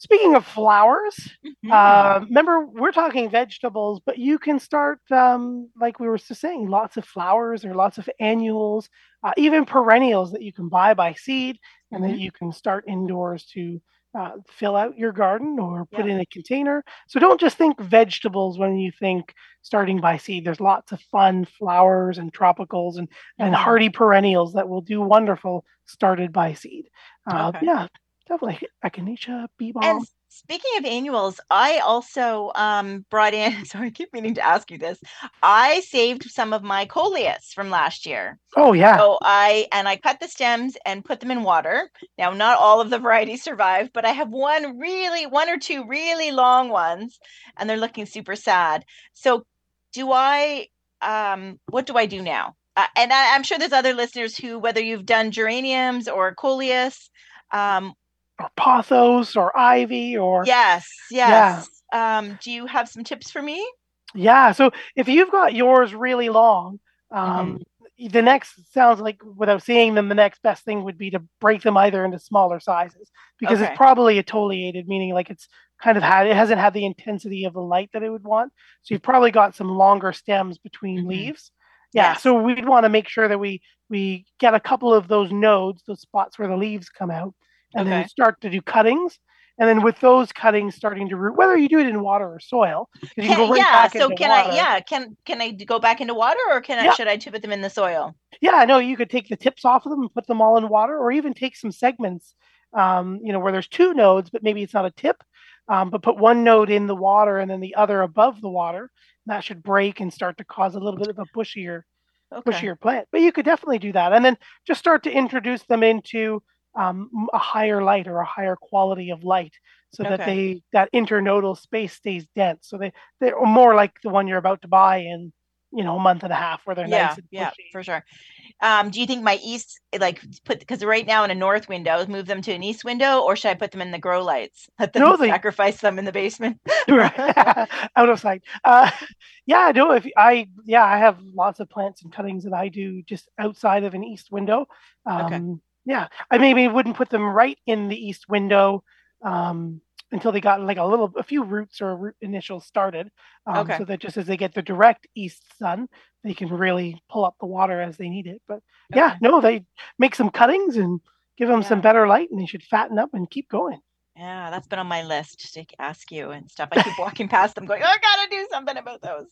Speaking of flowers, Mhm. Uh, remember, we're talking vegetables, but you can start, um, like we were just saying, lots of flowers or lots of annuals, uh, even perennials that you can buy by seed and that Mhm. you can start indoors to uh, fill out your garden or put Yeah. in a container. So don't just think vegetables when you think starting by seed. There's lots of fun flowers and tropicals and, and Mhm. hardy perennials that will do wonderful started by seed. Uh, Okay. Yeah, definitely. Echinacea, bee balm. And speaking of annuals, I also um, brought in. Sorry, I keep meaning to ask you this. I saved some of my coleus from last year. oh, yeah. So I and I cut the stems and put them in water. Now, not all of the varieties survived, but I have one really, one or two really long ones, and they're looking super sad. So, do I? Um, what do I do now? Uh, and I, I'm sure there's other listeners who, whether you've done geraniums or coleus, um, or pothos or ivy or yes, yes. Um, do you have some tips for me? Yeah, so if you've got yours really long um, the next sounds like without seeing them the next best thing would be to break them either into smaller sizes because Okay. it's probably etiolated meaning like it's kind of had it hasn't had the intensity of the light that it would want so you've probably got some longer stems between Mhm. leaves yeah Yes. so we'd want to make sure that we we get a couple of those nodes those spots where the leaves come out and Okay. then start to do cuttings and then with those cuttings starting to root whether you do it in water or soil, you can go right yeah. So can water. I? Yeah. Can can I go back into water, or can I? Yeah. Should I put them in the soil? Yeah, no, you could take the tips off of them and put them all in water, or even take some segments, um, you know, where there's two nodes, but maybe it's not a tip, um, but put one node in the water and then the other above the water. That should break and start to cause a little bit of a bushier, Okay. bushier plant. But you could definitely do that, and then just start to introduce them into um, a higher light or a higher quality of light, so that they that internodal space stays dense. So they they're more like the one you're about to buy in, you know, a month and a half, where they're yeah, nice and yeah, for sure. Um, do you think my east, like, put because right now in a north window, move them to an east window, or should I put them in the grow lights? Let them No, they- sacrifice them in the basement. right out of sight uh yeah no if i yeah i have lots of plants and cuttings that i do just outside of an east window um Okay. Yeah i maybe wouldn't put them right in the east window um until they got like a little a few roots or root initials started um, Okay. so that just as they get the direct east sun they can really pull up the water as they need it but yeah no they make some cuttings and give them some better light and they should fatten up and keep going Yeah, that's been on my list to ask you and stuff. I keep walking past them, going, "Oh, I gotta do something about those,"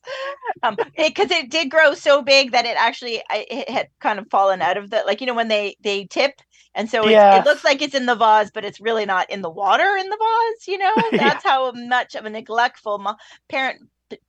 um, because it, did grow so big that it actually I, it had kind of fallen out of the like you know when they they tip, and so Yes. it looks like it's in the vase, but it's really not in the water in the vase. You know, Yeah. that's how much of a neglectful parent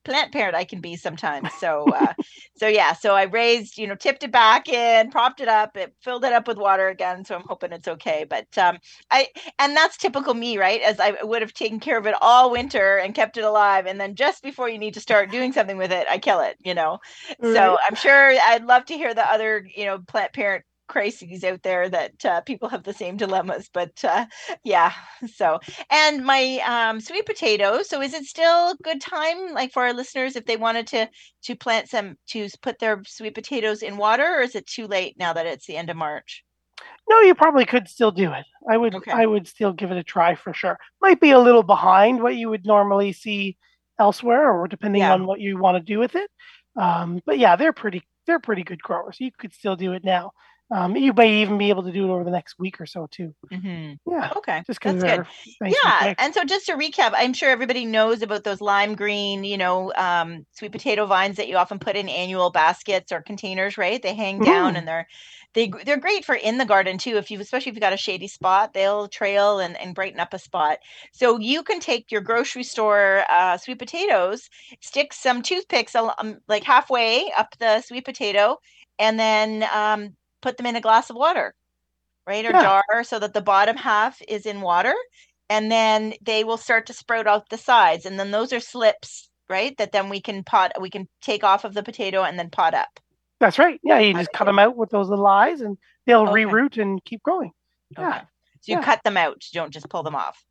plant parent I can be sometimes. So uh, so yeah, so I raised you know tipped it back in, propped it up, it filled it up with water again. So I'm hoping it's okay, but um, I and that's typical me, right? As I would have taken care of it all winter and kept it alive, and then just before you need to start doing something with it, I kill it. You know, so I'm sure I'd love to hear the other, you know, plant parent crises out there that uh, people have the same dilemmas. But uh, yeah, so and my um, sweet potatoes. So is it still good time, like for our listeners, if they wanted to to plant some to put their sweet potatoes in water, or is it too late now that it's the end of March? No, you probably could still do it. I would Okay. I would still give it a try for sure. Might be a little behind what you would normally see elsewhere or depending Yeah. on what you want to do with it. Um, but yeah, they're pretty they're pretty good growers. You could still do it now. Um, you may even be able to do it over the next week or so too. hmm Yeah, Okay. just because good. yeah and so just to recap i'm sure everybody knows about those lime green you know um, sweet potato vines that you often put in annual baskets or containers right they hang down Mm. and they're they they're great for in the garden too if you especially if you've got a shady spot they'll trail and, and brighten up a spot so you can take your grocery store uh, sweet potatoes stick some toothpicks um, like halfway up the sweet potato and then um, put them in a glass of water right or Yeah. jar so that the bottom half is in water and then they will start to sprout out the sides and then those are slips right that then we can pot we can take off of the potato and then pot up That's right. Yeah, you just cut them out with those little eyes, and they'll Okay. reroot and keep growing. Yeah. okay so you yeah. cut them out you don't just pull them off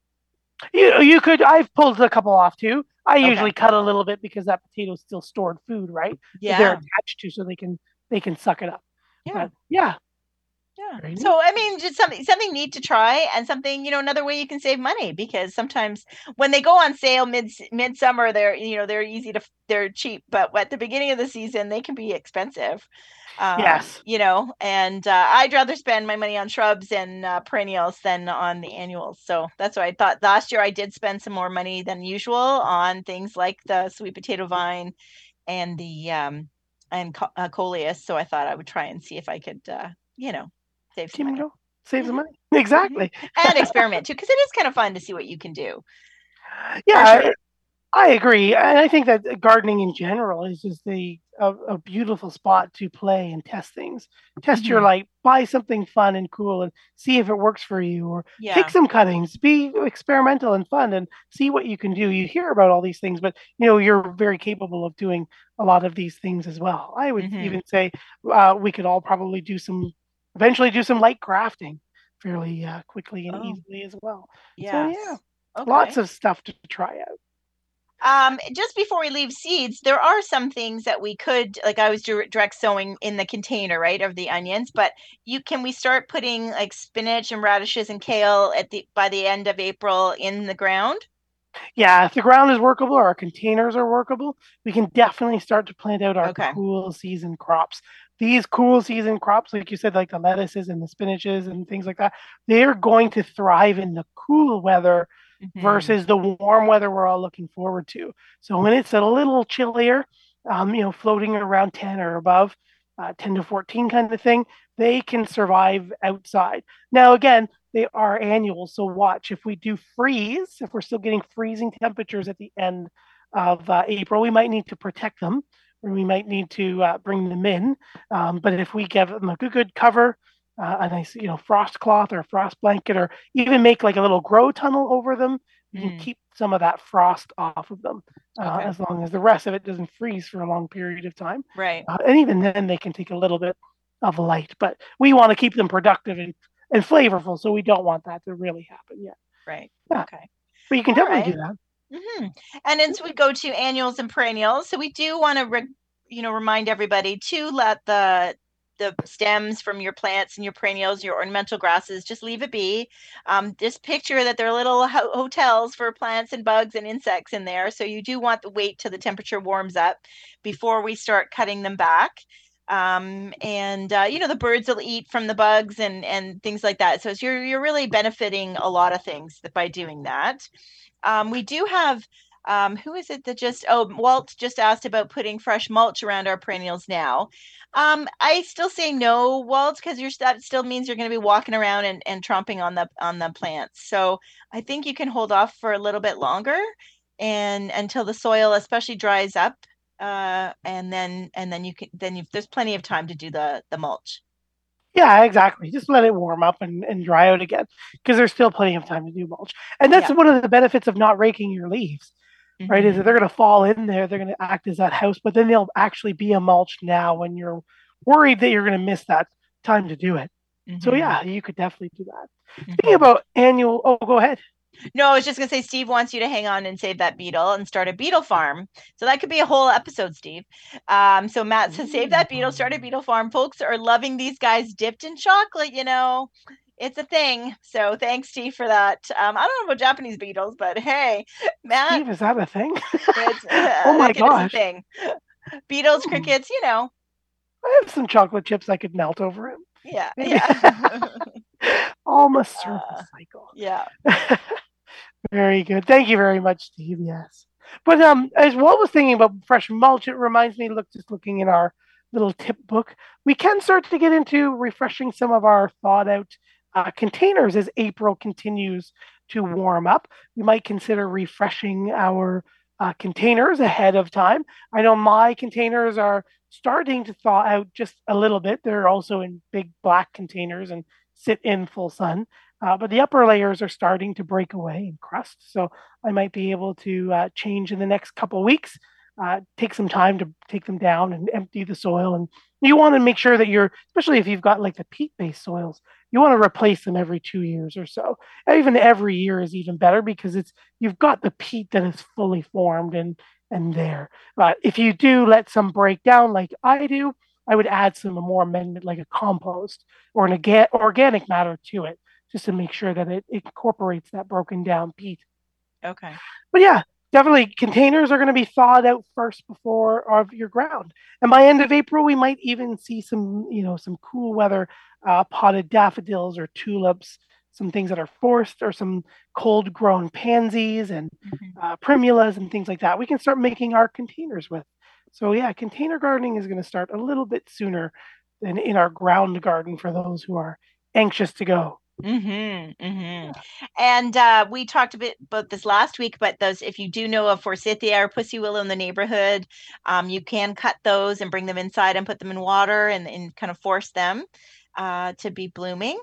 You you could. I've pulled a couple off too. I Okay. usually cut a little bit because that potato's still stored food, right? Yeah. They're attached to, so they can they can suck it up. Yeah. Yeah, yeah. So i mean just something something neat to try and something you know another way you can save money because sometimes when they go on sale mid midsummer they're you know they're easy to they're cheap but at the beginning of the season they can be expensive um, Yes. you know and uh, i'd rather spend my money on shrubs and uh, perennials than on the annuals. So that's why i thought. Last year i did spend some more money than usual on things like the sweet potato vine and the um and co- uh, coleus so i thought i would try and see if i could uh you know save some money save some Mhm. money. Exactly. and experiment too because it is kind of fun to see what you can do Yeah, sure. I, I agree, and I think that gardening in general is just a a, a beautiful spot to play and test things. Test your Mhm. light, buy something fun and cool, and see if it works for you, or yeah take some cuttings, be experimental and fun, and see what you can do. You hear about all these things, but you know you're very capable of doing a lot of these things as well. I would Mhm. even say uh, we could all probably do some, eventually do some light crafting fairly uh, quickly and Oh. easily as well. yeah yeah, okay. Lots of stuff to try out. Um, just before we leave seeds, there are some things that we could, like I was direct sowing in the container, right, of the onions. But you can we start putting like spinach and radishes and kale at the by the end of April in the ground? Yeah, if the ground is workable, or our containers are workable, we can definitely start to plant out our Okay. cool season crops. These cool season crops, like you said, like the lettuces and the spinaches and things like that, they're going to thrive in the cool weather Mhm. versus the warm weather we're all looking forward to. So when it's a little chillier, um, you know, floating around 10 or above, uh, 10 to 14 kind of thing, they can survive outside. Now, again, they are annual. So watch if we do freeze, if we're still getting freezing temperatures at the end of uh, April, we might need to protect them or we might need to uh, bring them in. Um, but if we give them a good, good cover, uh, a nice, you know, frost cloth or frost blanket, or even make like a little grow tunnel over them, you can Mm. keep some of that frost off of them, uh, Okay. as long as the rest of it doesn't freeze for a long period of time. Right. Uh, and even then, they can take a little bit of light. But we want to keep them productive and, and flavorful, so we don't want that to really happen yet. Right. Yeah. Okay. But you can All definitely right. do that. hmm And as we go to annuals and perennials. So we do want to, re- you know, remind everybody to let the the stems from your plants and your perennials, your ornamental grasses, just leave it be. Um, just picture that there are little ho- hotels for plants and bugs and insects in there. So you do want to wait till the temperature warms up before we start cutting them back. Um, and uh, you know the birds will eat from the bugs and and things like that. So you're you're really benefiting a lot of things by doing that. Um, we do have um, who is it that just oh Walt just asked about putting fresh mulch around our perennials now. Um, I still say no, Walt, because you're that still means you're going to be walking around and, and tromping on the on the plants. So I think you can hold off for a little bit longer and until the soil especially dries up. Uh, and then and then you can then you there's plenty of time to do the the mulch. Yeah, exactly. Just let it warm up and, and dry out again because there's still plenty of time to do mulch. And that's Yeah. one of the benefits of not raking your leaves, right? Is Mhm. that they're going to fall in there, they're going to act as that house, but then they'll actually be a mulch now when you're worried that you're going to miss that time to do it. So, Mhm. yeah, you could definitely do that. Mhm. Thinking about annual, oh, go ahead. No, I was just gonna say Steve wants you to hang on and save that beetle and start a beetle farm. So that could be a whole episode, Steve. Um, so Matt says save that beetle, start a beetle farm. Folks are loving these guys dipped in chocolate, you know. It's a thing. So thanks, Steve, for that. Um, I don't know about Japanese beetles, but hey, Matt, Steve, is that a thing? it's, oh my it is a gosh. thing. Beetles, Hmm. crickets, you know. I have some chocolate chips I could melt over it. Yeah, yeah. Almost surface uh, cycle. Yeah. very good. Thank you very much, Steve. Yes. But um, as Walt was thinking about fresh mulch, it reminds me. Look, just looking in our little tip book, we can start to get into refreshing some of our thought out uh, containers as April continues to warm up. We might consider refreshing our uh, containers ahead of time. I know my containers are starting to thaw out just a little bit. They're also in big black containers and sit in full sun. Uh, but the upper layers are starting to break away and crust. So I might be able to uh, change in the next couple weeks, uh, take some time to take them down and empty the soil. And you want to make sure that you're, especially if you've got like the peat based soils, you want to replace them every two years or so. Even every year is even better because it's you've got the peat that is fully formed and and there. But if you do let some break down like I do, I would add some more amendment like a compost or an organic matter to it just to make sure that it incorporates that broken down peat. Okay. But yeah, definitely containers are going to be thawed out first before of your ground. And by end of April, we might even see some, you know, some cool weather uh, potted daffodils or tulips, some things that are forced or some cold grown pansies and mm-hmm. uh, primulas and things like that. We can start making our containers with. So yeah, container gardening is going to start a little bit sooner than in our ground garden for those who are anxious to go. Mm-hmm, mm-hmm. And uh, we talked a bit about this last week, but those, if you do know of forsythia or pussy willow in the neighborhood, um, you can cut those and bring them inside and put them in water and, and kind of force them uh, to be blooming.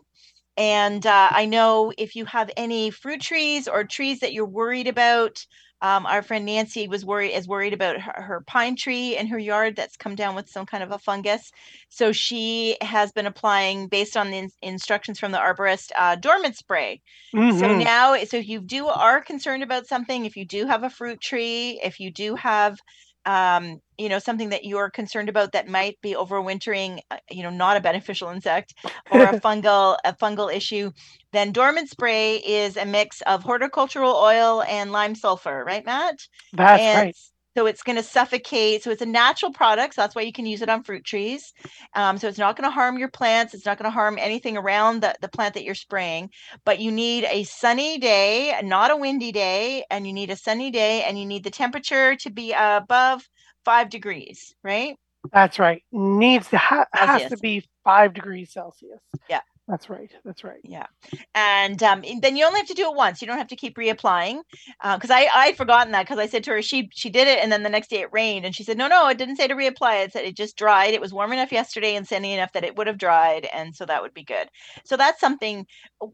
And uh, I know if you have any fruit trees or trees that you're worried about, um, our friend Nancy was worried is worried about her, her, pine tree in her yard that's come down with some kind of a fungus. So she has been applying, based on the in- instructions from the arborist, uh, dormant spray. Mm-hmm. So now, so if you do are concerned about something, if you do have a fruit tree, if you do have um, you know something that you're concerned about that might be overwintering uh, you know not a beneficial insect or a fungal a fungal issue then dormant spray is a mix of horticultural oil and lime sulfur right matt? That's and right so it's going to suffocate. So it's a natural product. So that's why you can use it on fruit trees. Um, so it's not going to harm your plants. It's not going to harm anything around the, the plant that you're spraying. But you need a sunny day, not a windy day. And you need a sunny day and you need the temperature to be above five degrees, right? That's right. Needs to ha- has to be five degrees Celsius. Yeah. That's right. That's right. Yeah, and um, then you only have to do it once. You don't have to keep reapplying. Because uh, I I'd forgotten that because I said to her she she did it and then the next day it rained and she said no no it didn't say to reapply. It said it just dried. It was warm enough yesterday and sunny enough that it would have dried and so that would be good. So that's something.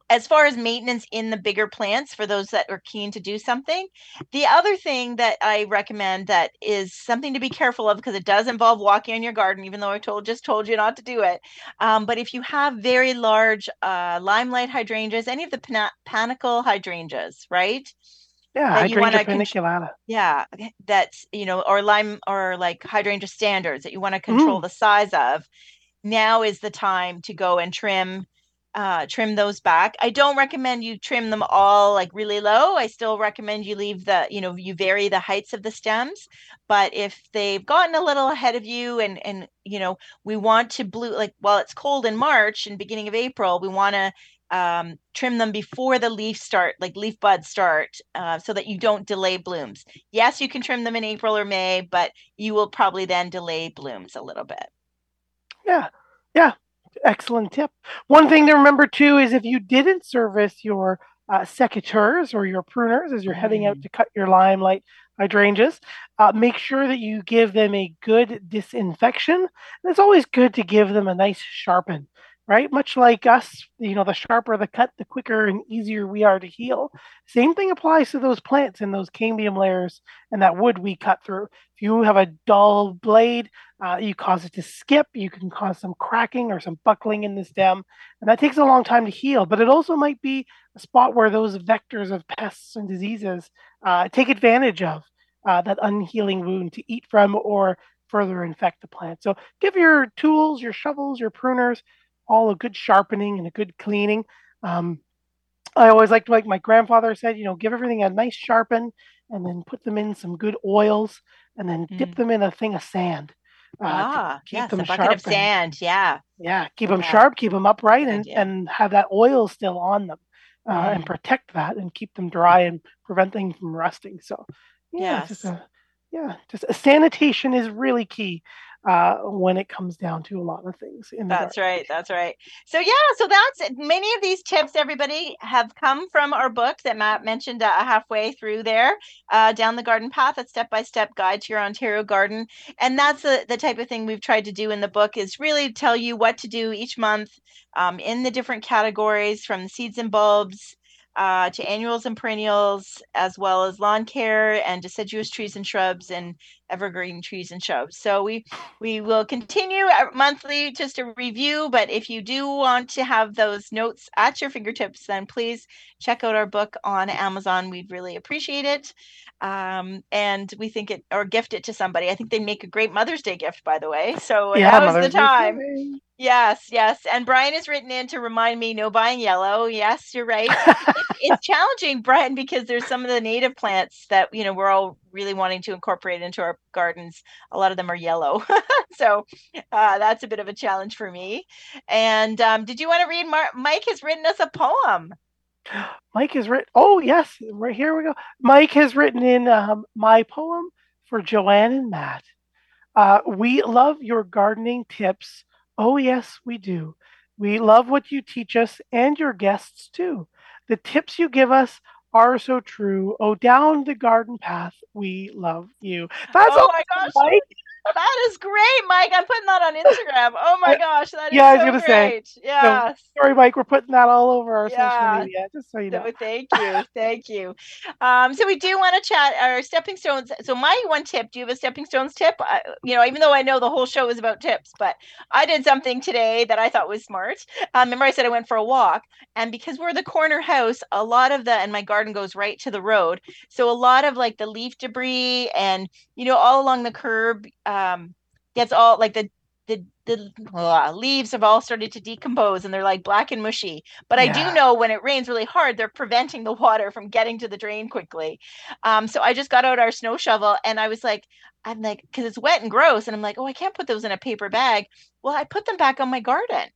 As far as maintenance in the bigger plants for those that are keen to do something, the other thing that I recommend that is something to be careful of because it does involve walking in your garden, even though I told just told you not to do it. Um, but if you have very large large uh, limelight hydrangeas, any of the pan- panicle hydrangeas, right? Yeah, that hydrangea paniculata. yeah, that's you know, or lime or like hydrangea standards that you want to control mm. the size of. Now is the time to go and trim uh, trim those back. I don't recommend you trim them all like really low. I still recommend you leave the, you know, you vary the heights of the stems. But if they've gotten a little ahead of you and, and, you know, we want to blue, like while it's cold in March and beginning of April, we want to um, trim them before the leaf start, like leaf buds start, uh, so that you don't delay blooms. Yes, you can trim them in April or May, but you will probably then delay blooms a little bit. Yeah. Yeah excellent tip. One thing to remember too is if you didn't service your uh, secateurs or your pruners as you're heading out mm. to cut your limelight hydrangeas, uh, make sure that you give them a good disinfection. And it's always good to give them a nice sharpen right? Much like us, you know, the sharper the cut, the quicker and easier we are to heal. Same thing applies to those plants and those cambium layers and that wood we cut through. If you have a dull blade, uh, you cause it to skip, you can cause some cracking or some buckling in the stem, and that takes a long time to heal. But it also might be a spot where those vectors of pests and diseases uh, take advantage of uh, that unhealing wound to eat from or further infect the plant. So give your tools, your shovels, your pruners, all a good sharpening and a good cleaning. Um, I always liked, like my grandfather said, you know, give everything a nice sharpen and then put them in some good oils and then mm. dip them in a thing of sand. Uh, ah, keep yes, them a bucket sharp of and- Yeah. yeah, keep them Yeah. sharp, keep them upright, and, and have that oil still on them, uh, and Mm. protect that and keep them dry and prevent them from rusting. So, yeah, it's just a, yeah, just sanitation is really key uh, when it comes down to a lot of things. That's right. That's right. So yeah, so that's many of these tips. Everybody have come from our book that Matt mentioned uh, halfway through there, uh, down the garden path, a step-by-step guide to your Ontario garden, and that's the the type of thing we've tried to do in the book is really tell you what to do each month um, in the different categories from the seeds and bulbs. Uh, to annuals and perennials, as well as lawn care and deciduous trees and shrubs and evergreen trees and shrubs. So we we will continue uh, monthly just a review, but if you do want to have those notes at your fingertips, then please check out our book on Amazon. We'd really appreciate it. Um, and we think it or gift it to somebody. I think they make a great Mother's Day gift, by the way. So Yeah, now's Mother's the Day time. Yes, yes. And Brian has written in to remind me no buying yellow. Yes, you're right. It- it's challenging, Brian, because there's some of the native plants that you know we're all really wanting to incorporate into our gardens. A lot of them are yellow, so uh, that's a bit of a challenge for me. And um, did you want to read? Mar- Mike has written us a poem. Mike has written. Oh yes, right here we go. Mike has written in um, my poem for Joanne and Matt. Uh, we love your gardening tips. Oh yes, we do. We love what you teach us and your guests too. The tips you give us are so true. Oh, down the garden path, we love you. That's oh all, my gosh, Mike. That is great, Mike. I'm putting that on Instagram. Oh my gosh, that is yeah, I was so gonna say, great. Yes. Sorry, Mike. We're putting that all over our Yeah. social media, just so you know. So thank you, thank you. Um, so we do want to chat our stepping stones. So my one tip. Do you have a stepping stones tip? I, you know, even though I know the whole show is about tips, but I did something today that I thought was smart. Um, remember, I said I went for a walk, and because we're the corner house, a lot of the and my garden goes right to the road. So a lot of like the leaf debris and you know all along the curb um, gets all like the the the uh, leaves have all started to decompose and they're like black and mushy. But I Yeah. do know when it rains really hard, they're preventing the water from getting to the drain quickly. Um, so I just got out our snow shovel and I was like, I'm like, because it's wet and gross, and I'm like, oh, I can't put those in a paper bag. Well, I put them back on my garden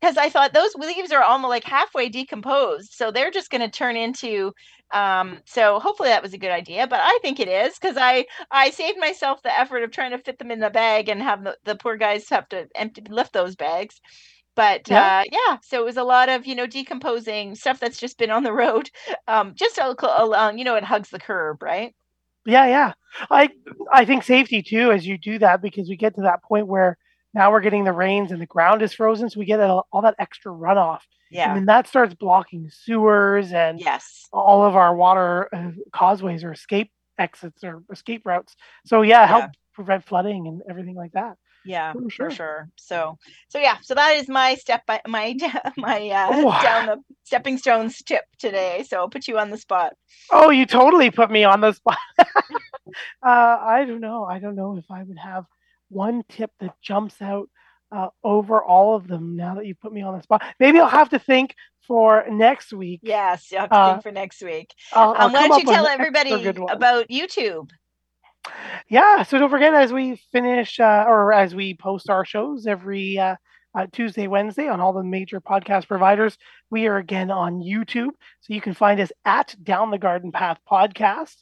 because I thought those leaves are almost like halfway decomposed, so they're just going to turn into. Um, so hopefully that was a good idea, but I think it is because I I saved myself the effort of trying to fit them in the bag and have the, the poor guys have to empty lift those bags. But Yeah. uh, yeah, so it was a lot of you know decomposing stuff that's just been on the road. Um, just along, you know, it hugs the curb, right? Yeah, yeah. I I think safety too as you do that because we get to that point where now we're getting the rains and the ground is frozen, so we get all, all that extra runoff, Yeah. and then that starts blocking sewers and Yes. all of our water uh, causeways or escape exits or escape routes. So yeah, help Yeah. prevent flooding and everything like that. Yeah, For for sure. sure. So, so yeah, so that is my step by my my uh, Oh. down the stepping stones tip today. So I'll put you on the spot. Oh, you totally put me on the spot. uh, I don't know. I don't know if I would have one tip that jumps out uh, over all of them now that you put me on the spot. Maybe I'll have to think for next week. Yes, you have to Uh, think for next week. I'll, I'll Um, why don't you tell everybody about YouTube? Yeah, so don't forget as we finish uh, or as we post our shows every uh, uh, Tuesday, Wednesday on all the major podcast providers, we are again on YouTube. So you can find us at Down the Garden Path Podcast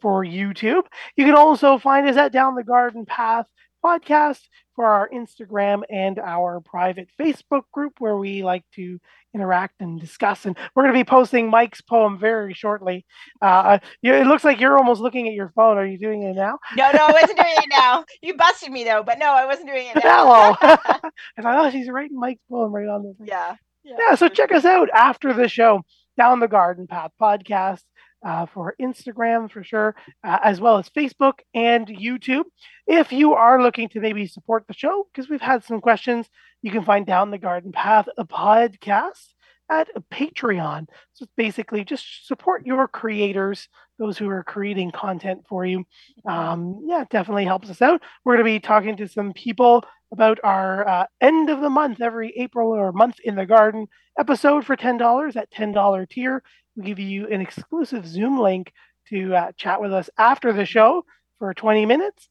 for YouTube. You can also find us at Down the Garden Path Podcast for our Instagram and our private Facebook group where we like to interact and discuss. And we're going to be posting Mike's poem very shortly. Uh, it looks like you're almost looking at your phone. Are you doing it now? No, no, I wasn't doing it now. You busted me though, but no, I wasn't doing it now. Hello. I thought, oh, she's writing Mike's poem right on the thing. yeah. Yeah, so check us out after the show, Down the Garden Path podcast uh, for Instagram for sure, uh, as well as Facebook and YouTube. If you are looking to maybe support the show, because we've had some questions, you can find Down the Garden Path a podcast at Patreon. So it's basically just support your creators, those who are creating content for you. Um, yeah, definitely helps us out. We're going to be talking to some people about our uh, end of the month, every April or month in the garden episode for $10 at $10 tier. We give you an exclusive Zoom link to uh, chat with us after the show for 20 minutes.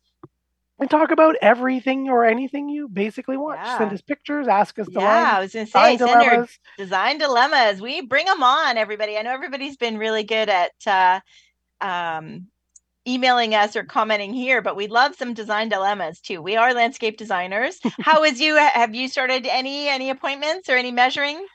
and talk about everything or anything you basically want. Yeah. Send us pictures, ask us Yeah. I was going to say, design send your dilemmas. design dilemmas. We bring them on, everybody. I know everybody's been really good at uh, um, emailing us or commenting here, but we love some design dilemmas too. We are landscape designers. How is you? Have you started any any appointments or any measuring?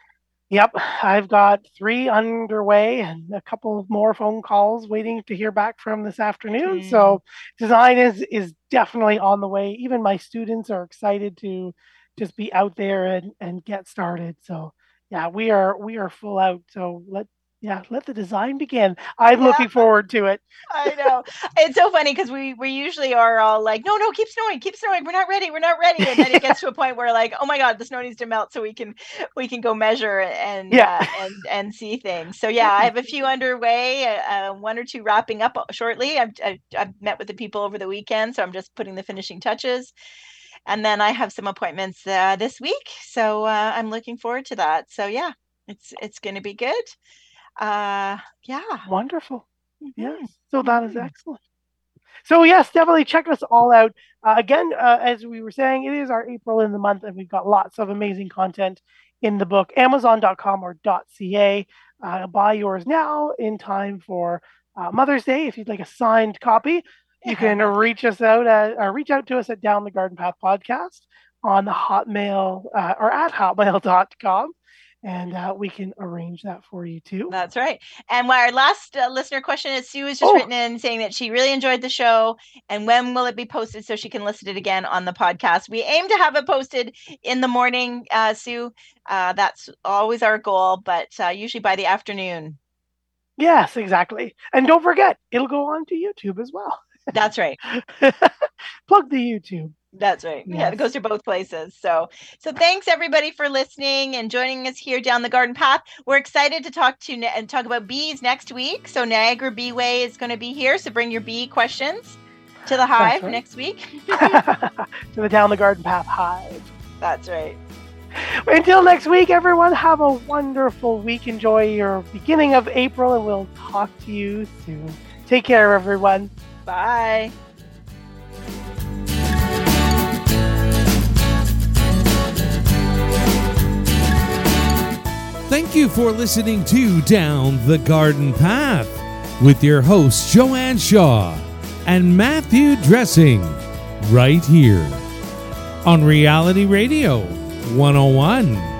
Yep, I've got three underway and a couple more phone calls waiting to hear back from this afternoon. Okay. So design is is definitely on the way. Even my students are excited to just be out there and and get started. So yeah, we are we are full out. So let yeah, let the design begin. I'm Yeah. looking forward to it. I know it's so funny because we we usually are all like, no, no, keep snowing, keep snowing. We're not ready. We're not ready. And then it gets to a point where like, oh my god, the snow needs to melt so we can we can go measure and Yeah. uh, and and see things. So yeah, I have a few underway, uh, one or two wrapping up shortly. I've, I've I've met with the people over the weekend, so I'm just putting the finishing touches. And then I have some appointments uh, this week, so uh, I'm looking forward to that. So yeah, it's it's going to be good. Uh, yeah. Wonderful. Mhm. Yes. So that is Mhm. excellent. So yes, definitely check us all out. Uh, again, uh, as we were saying, it is our April in the month, and we've got lots of amazing content in the book. Amazon.com or .ca. Uh, buy yours now in time for uh, Mother's Day. If you'd like a signed copy, you can reach us out at, or reach out to us at Down the Garden Path podcast on the Hotmail uh, or at hotmail.com, and uh, we can arrange that for you too. That's right. And our last uh, listener question is Sue has just Oh. written in saying that she really enjoyed the show and when will it be posted so she can listen to it again on the podcast. We aim to have it posted in the morning, uh, Sue. Uh, that's always our goal, but uh, usually by the afternoon. Yes, exactly. And don't forget, it'll go on to YouTube as well. That's right. Plug the YouTube. That's right. Yeah, it goes to both places. So, so thanks everybody for listening and joining us here down the garden path. We're excited to talk to and talk about bees next week. So Niagara Beeway is going to be here. So bring your bee questions to the hive right. next week. to the Down the Garden Path Hive. That's right. Until next week, everyone, have a wonderful week. Enjoy your beginning of April, and we'll talk to you soon. Take care, everyone. Bye. Thank you for listening to Down the Garden Path with your hosts Joanne Shaw and Matthew Dressing right here on Reality Radio 101.